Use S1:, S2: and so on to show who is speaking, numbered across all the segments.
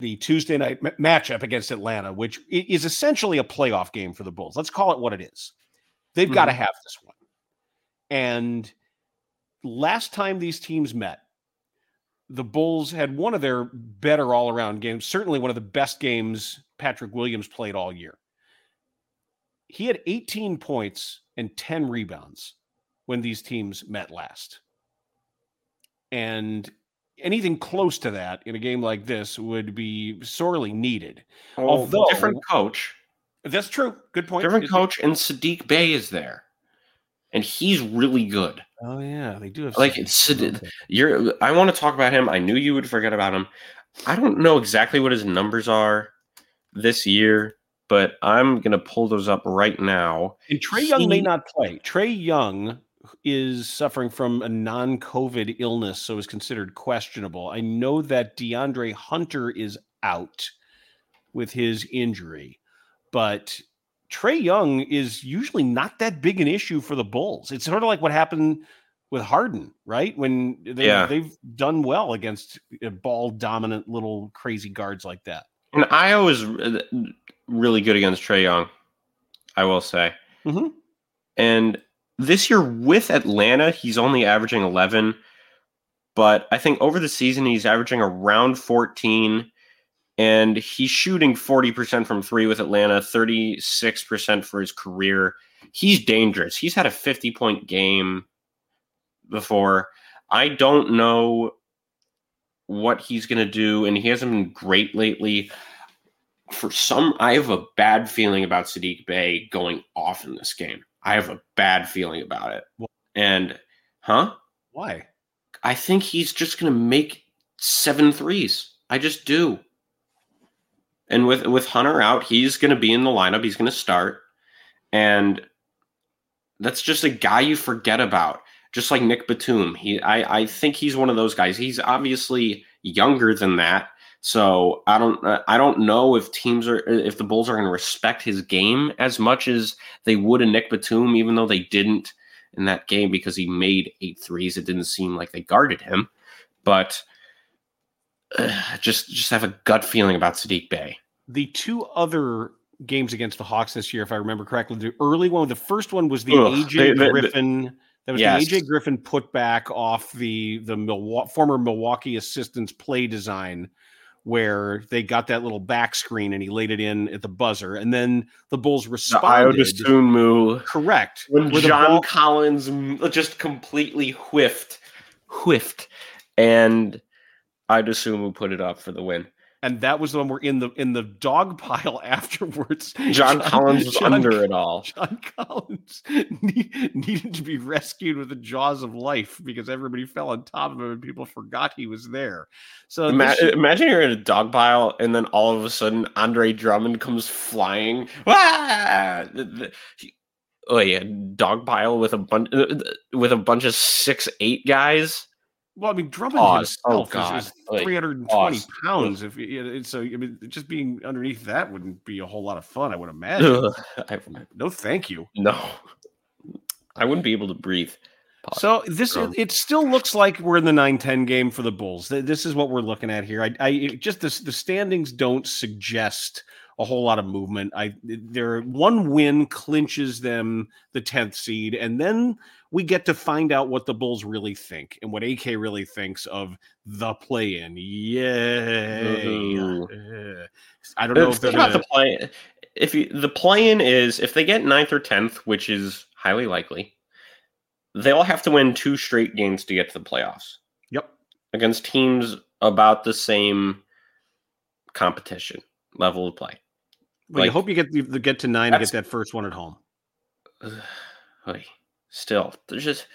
S1: the Tuesday night m- matchup against Atlanta, which is essentially a playoff game for the Bulls. Let's call it what it is. They've mm-hmm. got to have this one. And last time these teams met, the Bulls had one of their better all around games, certainly one of the best games Patrick Williams played all year. He had 18 points and 10 rebounds when these teams met last. And anything close to that in a game like this would be sorely needed.
S2: Oh, well, Although different coach.
S1: That's true. Good point.
S2: Different coach, and Saddiq Bey is there, and he's really good.
S1: Oh yeah, they do have
S2: like it's you're. I want to talk about him. I knew you would forget about him. I don't know exactly what his numbers are this year, but I'm gonna pull those up right now.
S1: And Trae Young may not play. Trae Young is suffering from a non-COVID illness, so is considered questionable. I know that DeAndre Hunter is out with his injury, but Trae Young is usually not that big an issue for the Bulls. It's sort of like what happened with Harden, right? When they, yeah. they've done well against ball dominant little crazy guards like that.
S2: And I was really good against Trae Young, I will say.
S1: Mm-hmm.
S2: And this year with Atlanta, he's only averaging 11, but I think over the season he's averaging around 14 and he's shooting 40% from 3 with Atlanta, 36% for his career. He's dangerous. He's had a 50 point game before. I don't know what he's going to do and he hasn't been great lately. For some I have a bad feeling about Saddiq Bey going off in this game. I have a bad feeling about it. And, huh?
S1: Why?
S2: I think he's just going to make seven threes. I just do. And with with Hunter out, he's going to be in the lineup. He's going to start, and that's just a guy you forget about. Just like Nick Batum, he I I think he's one of those guys. He's obviously younger than that, so I don't uh, I don't know if teams are if the Bulls are going to respect his game as much as they would a Nick Batum, even though they didn't in that game because he made eight threes. It didn't seem like they guarded him, but uh, just just have a gut feeling about Saddiq Bey.
S1: The two other games against the Hawks this year, if I remember correctly, the early one, the first one was the Ugh, AJ they, they, Griffin. That was yes. the AJ Griffin put back off the the Milwaukee, former Milwaukee assistant's play design where they got that little back screen and he laid it in at the buzzer, and then the Bulls responded.
S2: The move,
S1: correct?
S2: When John ball- Collins just completely whiffed, whiffed, and Ayo Dosunmu put it up for the win
S1: and that was the one we're in the in the dog pile afterwards.
S2: John, John Collins was John, under it all.
S1: John Collins need, needed to be rescued with the jaws of life because everybody fell on top of him and people forgot he was there. So
S2: Ima- this, imagine you're in a dog pile and then all of a sudden Andre Drummond comes flying. Ah! oh yeah, dog pile with a bunch with a bunch of six eight guys
S1: well, I mean, Drummond Pause. himself oh, God. is, is 320 Pause. pounds. If so, I mean, just being underneath that wouldn't be a whole lot of fun. I would imagine. I, no, thank you.
S2: No, I wouldn't be able to breathe.
S1: Pause. So this um, it still looks like we're in the 9-10 game for the Bulls. This is what we're looking at here. I, I just the, the standings don't suggest a whole lot of movement. I their one win clinches them the 10th seed and then we get to find out what the Bulls really think and what AK really thinks of the play-in. Mm-hmm. Yay! I don't know if they're
S2: gonna... the play. If you, the play-in is if they get ninth or tenth, which is highly likely, they'll have to win two straight games to get to the playoffs.
S1: Yep,
S2: against teams about the same competition level of play.
S1: Well, like, I hope you get the get to nine and get that first one at home.
S2: Uh, still, there's just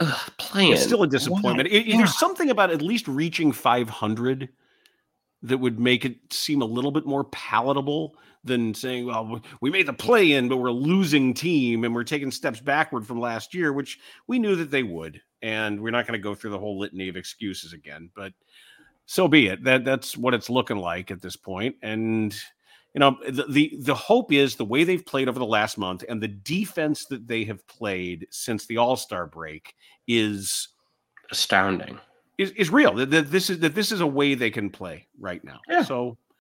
S2: ugh, playing.
S1: It's still a disappointment. It, there's something about at least reaching 500 that would make it seem a little bit more palatable than saying, well, we made the play in, but we're a losing team and we're taking steps backward from last year, which we knew that they would. And we're not going to go through the whole litany of excuses again, but so be it. That that's what it's looking like at this point. And you know, the, the the hope is the way they've played over the last month and the defense that they have played since the All-Star break is
S2: astounding.
S1: Is, is real that, that this is that this is a way they can play right now.
S2: Yeah.
S1: So